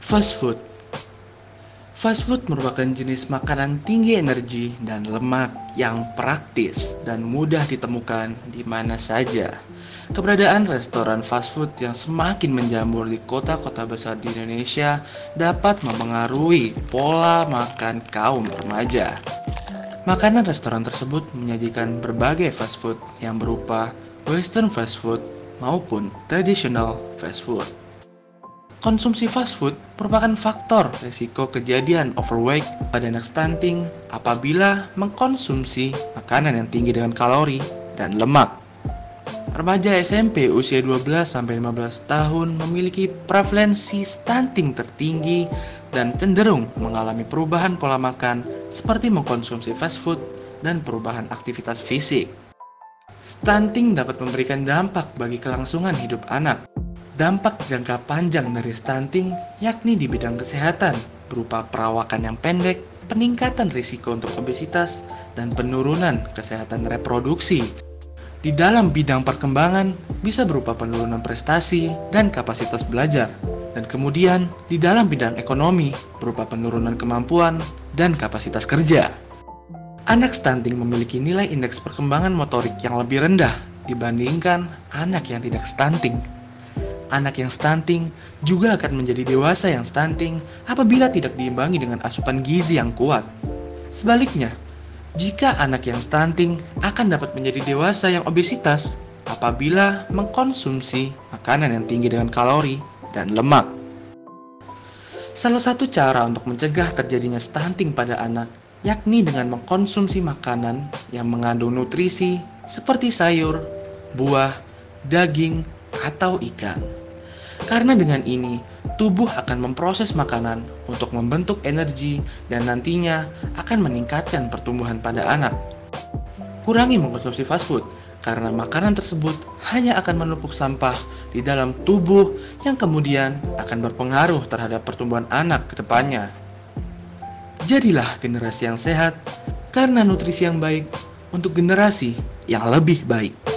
Fast food Fast food merupakan jenis makanan tinggi energi dan lemak yang praktis dan mudah ditemukan di mana saja. Keberadaan restoran fast food yang semakin menjamur di kota-kota besar di Indonesia dapat mempengaruhi pola makan kaum remaja. Makanan restoran tersebut menyajikan berbagai fast food yang berupa western fast food maupun traditional fast food. Konsumsi fast food merupakan faktor risiko kejadian overweight pada anak stunting apabila mengkonsumsi makanan yang tinggi dengan kalori dan lemak. Remaja SMP usia 12-15 tahun memiliki prevalensi stunting tertinggi dan cenderung mengalami perubahan pola makan seperti mengkonsumsi fast food dan perubahan aktivitas fisik. Stunting dapat memberikan dampak bagi kelangsungan hidup anak, Dampak jangka panjang dari stunting yakni di bidang kesehatan berupa perawakan yang pendek, peningkatan risiko untuk obesitas, dan penurunan kesehatan reproduksi. Di dalam bidang perkembangan bisa berupa penurunan prestasi dan kapasitas belajar. Dan kemudian di dalam bidang ekonomi berupa penurunan kemampuan dan kapasitas kerja. Anak stunting memiliki nilai indeks perkembangan motorik yang lebih rendah dibandingkan anak yang tidak stunting anak yang stunting juga akan menjadi dewasa yang stunting apabila tidak diimbangi dengan asupan gizi yang kuat. Sebaliknya, jika anak yang stunting akan dapat menjadi dewasa yang obesitas apabila mengkonsumsi makanan yang tinggi dengan kalori dan lemak. Salah satu cara untuk mencegah terjadinya stunting pada anak yakni dengan mengkonsumsi makanan yang mengandung nutrisi seperti sayur, buah, daging, atau ikan. Karena dengan ini, tubuh akan memproses makanan untuk membentuk energi dan nantinya akan meningkatkan pertumbuhan pada anak. Kurangi mengkonsumsi fast food karena makanan tersebut hanya akan menumpuk sampah di dalam tubuh yang kemudian akan berpengaruh terhadap pertumbuhan anak ke depannya. Jadilah generasi yang sehat karena nutrisi yang baik untuk generasi yang lebih baik.